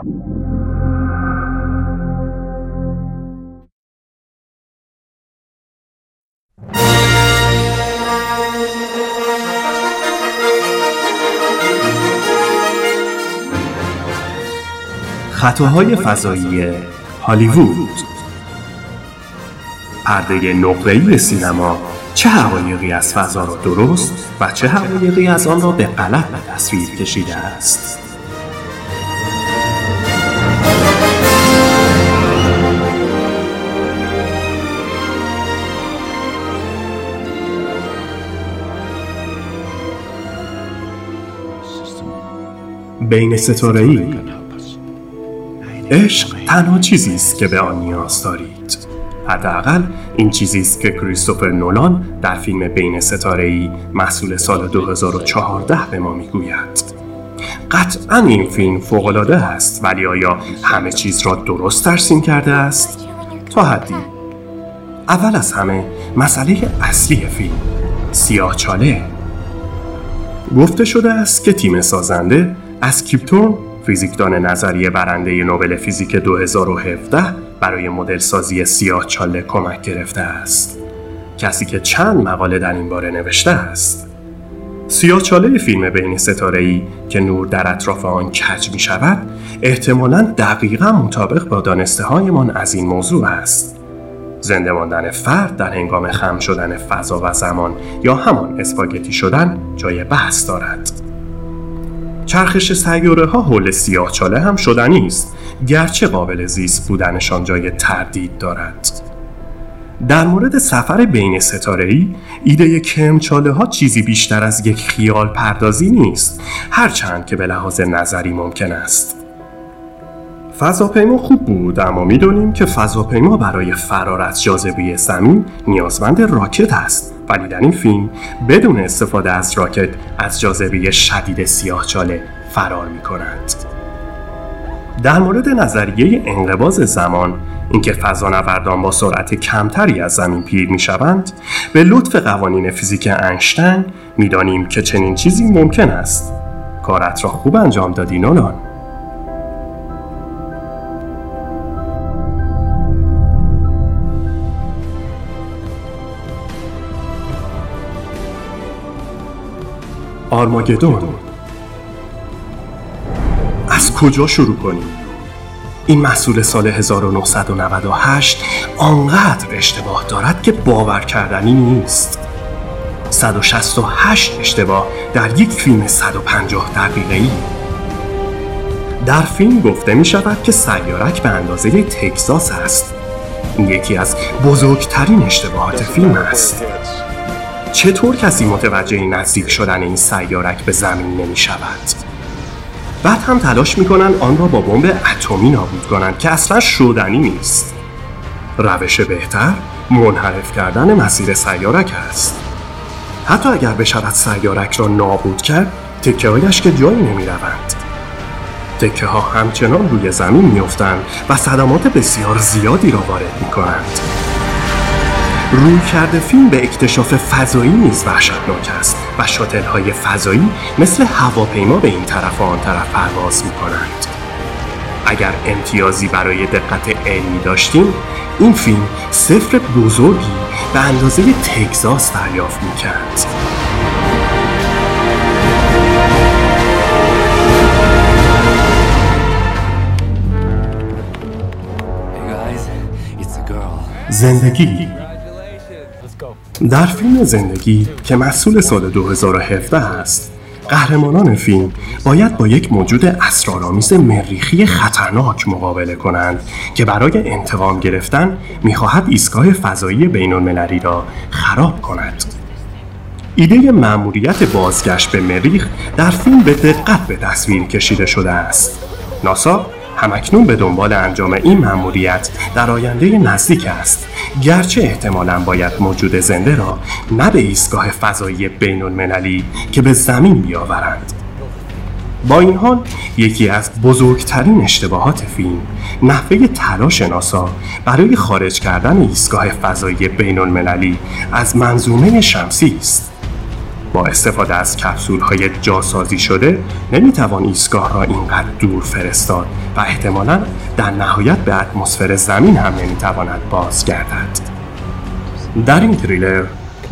خطاهای فضایی هالیوود. پرده نقره‌ای سینما. چه حقایقی از فضا را درست و چه حقایقی از آن را به غلط به تصویر کشیده است؟ بین ستاره ای عشق تنها چیزی است که به آن نیاز دارید. حداقل این چیزی است که کریستوفر نولان در فیلم بین ستاره ای محصول سال 2014 به ما می‌گوید. قطعا این فیلم فوقالعاده است ولی آیا همه چیز را درست ترسیم کرده است؟ تا حدی. اول از همه مسئله اصلی فیلم سیاه چاله. گفته شده است که تیم سازنده از کیپتون فیزیکدان نظریه برنده نوبل فیزیک 2017 برای مدل سازی سیاه چاله کمک گرفته است. کسی که چند مقاله در این باره نوشته است. سیاه چاله فیلم بین ستاره ای که نور در اطراف آن کج می شود احتمالا دقیقا مطابق با دانسته هایمان از این موضوع است. زنده ماندن فرد در هنگام خم شدن فضا و زمان یا همان اسپاگتی شدن جای بحث دارد. چرخش سیاره ها حول سیاه چاله هم شدنی است گرچه قابل زیست بودنشان جای تردید دارد. در مورد سفر بین ستاره ای ایده کمچاله ها چیزی بیشتر از یک خیال پردازی نیست هرچند که به لحاظ نظری ممکن است. فضاپیما خوب بود اما می‌دانیم که فضاپیما برای فرار از جاذبه زمین نیازمند راکت است. ولی در این فیلم بدون استفاده از راکت از جاذبه شدید سیاهچاله فرار می کند. در مورد نظریه انقباز زمان اینکه فضانوردان با سرعت کمتری از زمین پیر می شوند به لطف قوانین فیزیک انشتن می‌دانیم که چنین چیزی ممکن است کارت را خوب انجام دادی نولان آرماگدون. از کجا شروع کنیم؟ این محصول سال 1998 آنقدر اشتباه دارد که باور کردنی نیست. 168 اشتباه در یک فیلم 150 دقیقه ای در فیلم گفته می شود که سیارک به اندازه تگزاس است. یکی از بزرگترین اشتباهات فیلم است. چطور کسی متوجه نزدیک شدن این سیارک به زمین نمی شود؟ بعد هم تلاش می‌کنن آن را با بمب اتمی نابود کنند که اصلا شدنی نیست روش بهتر منحرف کردن مسیر سیارک است حتی اگر بشود سیارک را نابود کرد تکه هایش که جایی نمی روند تکه ها همچنان روی زمین میافتند و صدمات بسیار زیادی را وارد می کنند. روی کرده فیلم به اکتشاف فضایی نیز وحشتناک است و شاتل های فضایی مثل هواپیما به این طرف و آن طرف پرواز می کنند. اگر امتیازی برای دقت علمی داشتیم این فیلم صفر بزرگی به اندازه تگزاس دریافت می کرد. زندگی در فیلم زندگی که محصول سال 2017 است قهرمانان فیلم باید با یک موجود اسرارآمیز مریخی خطرناک مقابله کنند که برای انتقام گرفتن می‌خواهد ایستگاه فضایی بین المللی را خراب کند. ایده مأموریت بازگشت به مریخ در فیلم به دقت به تصویر کشیده شده است. ناسا همکنون به دنبال انجام این مأموریت در آینده نزدیک است. گرچه احتمالا باید موجود زنده را نه به ایستگاه فضایی بین المللی که به زمین بیاورند. با این حال یکی از بزرگترین اشتباهات فیلم نحوه تلاش ناسا برای خارج کردن ایستگاه فضایی بین المللی از منظومه شمسی است. با استفاده از کپسول های جاسازی شده نمی‌توان ایستگاه را اینقدر دور فرستاد و احتمالا در نهایت به اتمسفر زمین هم نمی‌تواند بازگردد در این تریلر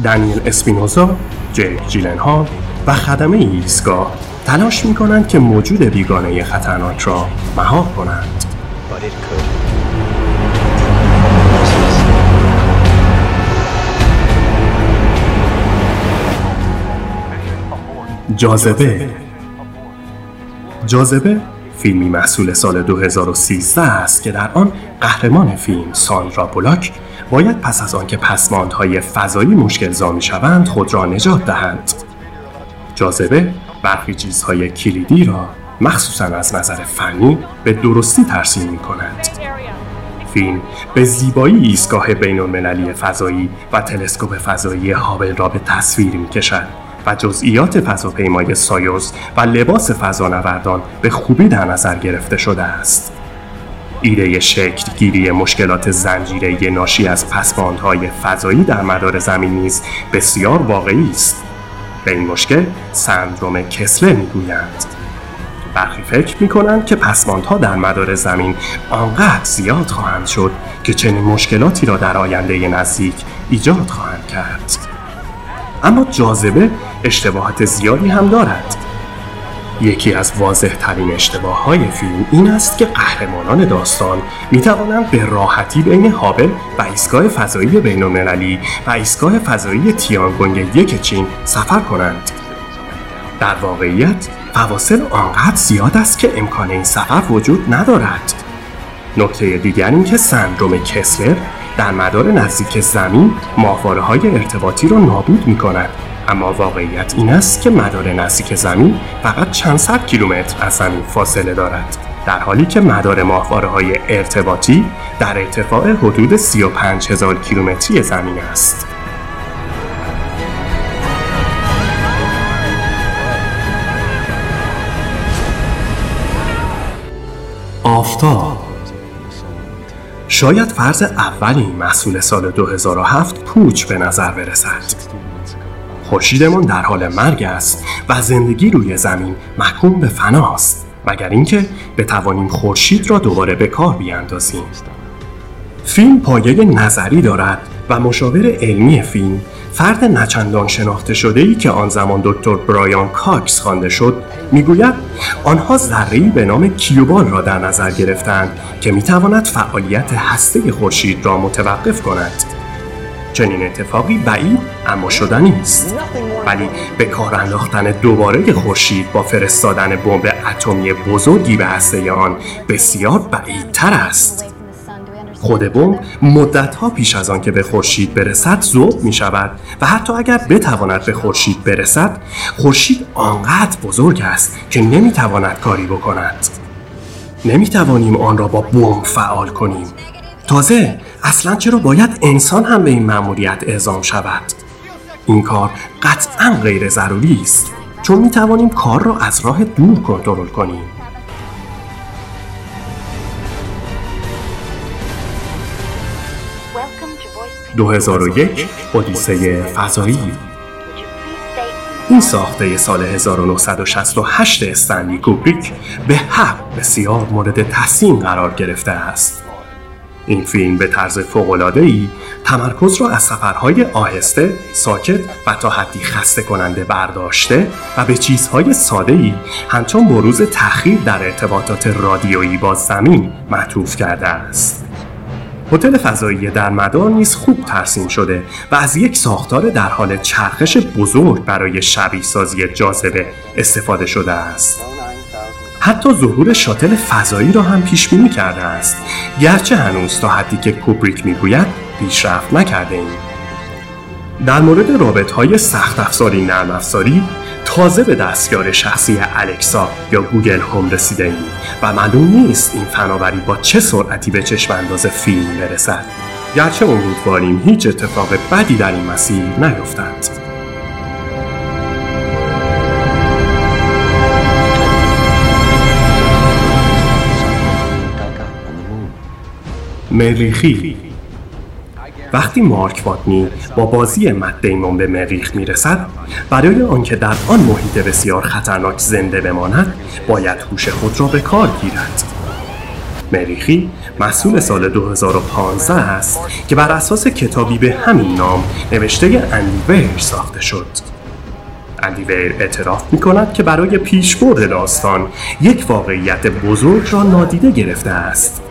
دانیل اسپینوزا، جیک جیلنهال و خدمه ایستگاه تلاش می کنند که موجود بیگانه خطرناک را مهار کنند. جاذبه. جاذبه فیلمی محصول سال 2013 است که در آن قهرمان فیلم ساندرا بولاک باید پس از آنکه پسماندهای فضایی مشکل زا شوند خود را نجات دهند. جاذبه برخی چیزهای کلیدی را مخصوصا از نظر فنی به درستی ترسیم می کند. فیلم به زیبایی ایستگاه بین المللی فضایی و تلسکوپ فضایی هابل را به تصویر می کشد و جزئیات فضاپیمای سایوز و لباس فضانوردان به خوبی در نظر گرفته شده است. ایده شکل گیری مشکلات زنجیره ناشی از پسماندهای فضایی در مدار زمین نیز بسیار واقعی است. به این مشکل سندروم کسلر می‌گویند. برخی فکر می کنند که پسماندها در مدار زمین آنقدر زیاد خواهند شد که چنین مشکلاتی را در آینده نزدیک ایجاد خواهند کرد. اما جاذبه اشتباهات زیادی هم دارد یکی از واضح ترین اشتباه های فیلم این است که قهرمانان داستان می توانند به راحتی بین هابل و ایستگاه فضایی بین و ایستگاه فضایی تیانگونگ یک چین سفر کنند. در واقعیت فواصل آنقدر زیاد است که امکان این سفر وجود ندارد. نکته دیگر این که سندروم کسلر در مدار نزدیک زمین ماهواره های ارتباطی را نابود می کند اما واقعیت این است که مدار نزدیک زمین فقط چند صد کیلومتر از زمین فاصله دارد. در حالی که مدار ماهواره های ارتباطی در ارتفاع حدود 35 هزار کیلومتری زمین است. آفتاب شاید فرض اولی محصول سال 2007 پوچ به نظر برسد. خورشیدمان در حال مرگ است و زندگی روی زمین محکوم به فناست مگر اینکه بتوانیم خورشید را دوباره به کار بیاندازیم. فیلم پایه نظری دارد و مشاور علمی فیلم فرد نچندان شناخته شده ای که آن زمان دکتر برایان کاکس خوانده شد می‌گوید آنها ذره‌ای به نام کیوبال را در نظر گرفتند که می‌تواند فعالیت هسته خورشید را متوقف کند. چنین اتفاقی بعید اما شدنی است ولی به کار انداختن دوباره خورشید با فرستادن بمب اتمی بزرگی به هسته آن بسیار بعیدتر است. خود بمب مدتها پیش از آن که به خورشید برسد ذوب می شود و حتی اگر بتواند به خورشید برسد خورشید آنقدر بزرگ است که نمی تواند کاری بکند. نمی توانیم آن را با بمب فعال کنیم. تازه اصلا چرا باید انسان هم به این مأموریت اعزام شود؟ این کار قطعا غیر ضروری است. چون می توانیم کار را از راه دور کنترل کنیم. 2001 اودیسه فضایی این ساخته سال 1968 استنلی کوبریک به حق بسیار مورد تحسین قرار گرفته است. این فیلم به طرز ای تمرکز را از سفرهای آهسته، ساکت و تا حدی خسته کننده برداشته و به چیزهای ساده ای همچون بروز تأخیر در ارتباطات رادیویی با زمین معطوف کرده است. هتل فضایی در مدار نیز خوب ترسیم شده و از یک ساختار در حال چرخش بزرگ برای شبیه سازی جاذبه استفاده شده است. حتی ظهور شاتل فضایی را هم پیش بینی کرده است گرچه هنوز تا حدی که کوبریک می‌گوید پیشرفت نکرده ایم. در مورد رابط های سخت افزاری نرم افزاری تازه به دستیار شخصی الکسا یا گوگل هوم رسیده ایم و معلوم نیست این فناوری با چه سرعتی به چشم انداز فیلم برسد. گرچه امیدواریم هیچ اتفاق بدی در این مسیر نیفتد مریخی. وقتی مارک واتنی با بازی مت دیمون به مریخ می‌رسد برای آنکه در آن محیط بسیار خطرناک زنده بماند باید هوش خود را به کار گیرد. مریخی محصول سال 2015 است که بر اساس کتابی به همین نام نوشته اندی ساخته شد. اندیویر اعتراف می کند که برای پیشبرد داستان یک واقعیت بزرگ را نادیده گرفته است.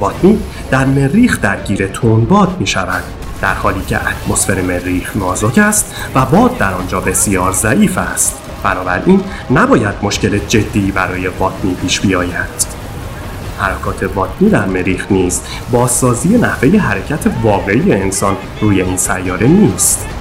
واتنی در مریخ درگیر باد می شود در حالی که اتمسفر مریخ نازک است و باد در آنجا بسیار ضعیف است. بنابراین نباید مشکل جدی برای واتنی پیش بیاید. حرکات واتنی در مریخ نیز بازسازی نحوه حرکت واقعی انسان روی این سیاره نیست.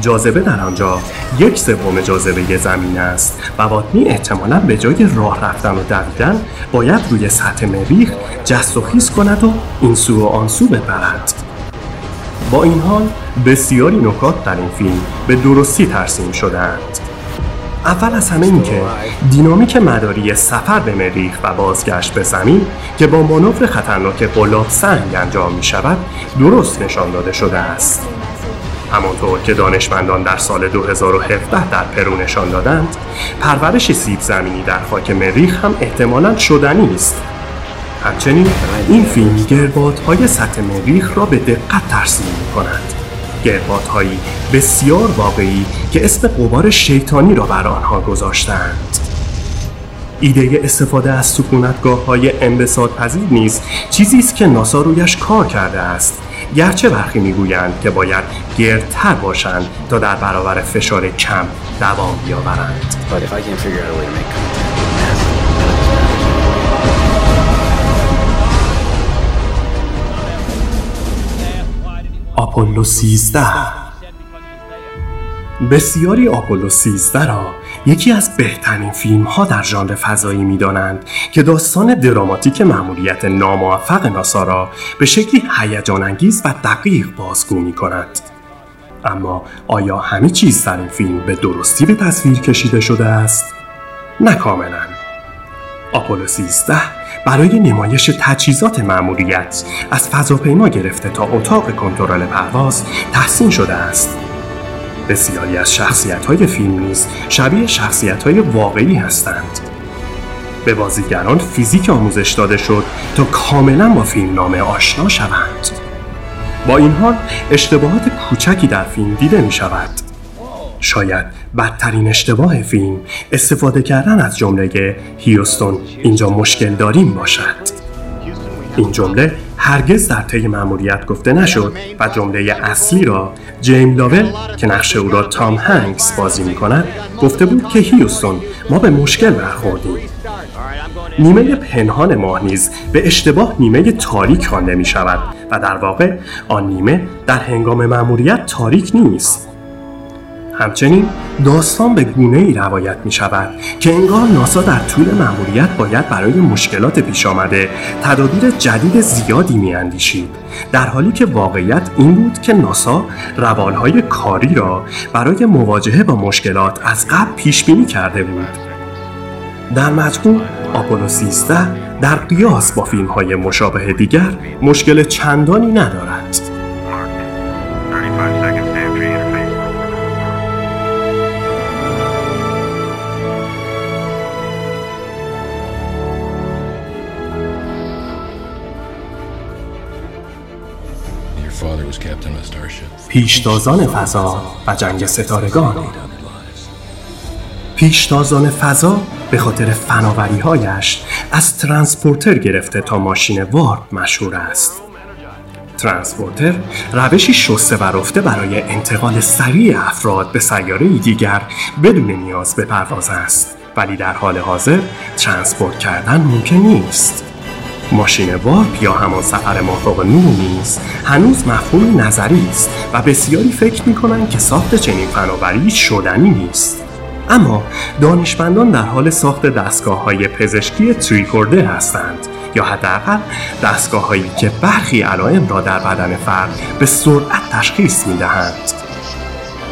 جاذبه در آنجا. یک سوم جاذبه زمین است. و واتنی احتمالا به جای راه رفتن و دویدن باید روی سطح مریخ جست و خیز کند و این سو و آن سو بپرد. با این حال بسیاری نکات در این فیلم به درستی ترسیم شدهاند. اول از همه اینکه دینامیک مداری سفر به مریخ و بازگشت به زمین که با مانور خطرناک قلاب سنگ انجام می شود درست نشان داده شده است. همانطور که دانشمندان در سال 2017 در پرو نشان دادند پرورش سیب زمینی در خاک مریخ هم احتمالا شدنی است همچنین این فیلم گربادهای سطح مریخ را به دقت ترسیم می گربادهایی بسیار واقعی که اسم قبار شیطانی را بر آنها گذاشتند ایده استفاده از سکونتگاه های انبساط پذیر نیز چیزی است که ناسا رویش کار کرده است. گرچه برخی می‌گویند که باید گردتر باشند تا در برابر فشار کم دوام بیاورند. آپولو 13 بسیاری آپولو 13 را یکی از بهترین فیلم ها در ژانر فضایی می دانند که داستان دراماتیک مأموریت ناموفق ناسا را به شکلی هیجان انگیز و دقیق بازگو می کند. اما آیا همه چیز در این فیلم به درستی به تصویر کشیده شده است؟ نه کاملا. آپولو 13 برای نمایش تجهیزات مأموریت از فضاپیما گرفته تا اتاق کنترل پرواز تحسین شده است بسیاری از شخصیت های فیلم نیز شبیه شخصیت های واقعی هستند. به بازیگران فیزیک آموزش داده شد تا کاملا با فیلم نامه آشنا شوند. با این حال اشتباهات کوچکی در فیلم دیده می شود شاید بدترین اشتباه فیلم استفاده کردن از جمله هیوستون اینجا مشکل داریم باشد. این جمله هرگز در طی مأموریت گفته نشد و جمله اصلی را جیم لاول که نقش او را تام هنگس بازی می کند گفته بود که هیوستون ما به مشکل برخوردیم. نیمه پنهان ماه نیز به اشتباه نیمه تاریک خوانده می شود و در واقع آن نیمه در هنگام مأموریت تاریک نیست. همچنین داستان به گونه ای روایت می شود که انگار ناسا در طول مأموریت باید برای مشکلات پیش آمده تدابیر جدید زیادی می اندیشید در حالی که واقعیت این بود که ناسا روالهای کاری را برای مواجهه با مشکلات از قبل پیش بینی کرده بود. در مجموع آپولو 13 در قیاس با فیلم های مشابه دیگر مشکل چندانی ندارد. پیشتازان فضا و جنگ ستارگان. پیشتازان فضا به خاطر فناوری هایش از transporter گرفته تا ماشین warp مشهور است. transporter روشی شسته و رفته برای انتقال سریع افراد به سیاره دیگر بدون نیاز به پرواز است. ولی در حال حاضر transport کردن ممکن نیست. ماشین warp یا همان سفر مافوق نور نیز هنوز مفهوم نظری است و بسیاری فکر می که ساخت چنین فناوری شدنی نیست اما دانشمندان در حال ساخت دستگاه های پزشکی تریکوردر هستند یا حداقل دستگاه هایی که برخی علائم را در بدن فرد به سرعت تشخیص می دهند.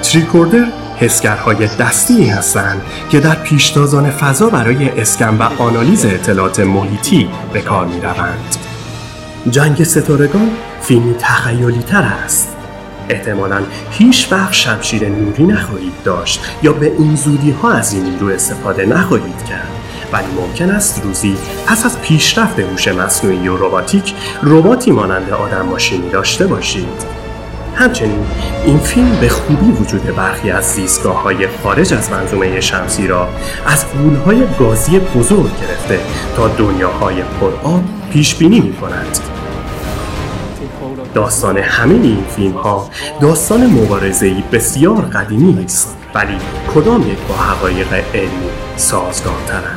تریکوردر حسگرهای دستی هستند که در پیشتازان فضا برای اسکن و آنالیز اطلاعات محیطی به کار می روند. جنگ ستارگان فیلمی تخیلی تر است. احتمالا هیچ وقت شمشیر نوری نخواهید داشت یا به این زودی ها از این نیرو استفاده نخواهید کرد. ولی ممکن است روزی پس از پیشرفت هوش مصنوعی و رباتیک رباتی مانند آدم ماشینی داشته باشید. همچنین این فیلم به خوبی وجود برخی از زیستگاه های خارج از منظومه شمسی را از های گازی بزرگ گرفته تا دنیاهای پرآب پیش بینی می کند. داستان همه این فیلم ها داستان مبارزه بسیار قدیمی است ولی کدام یک با حقایق علمی سازگارترند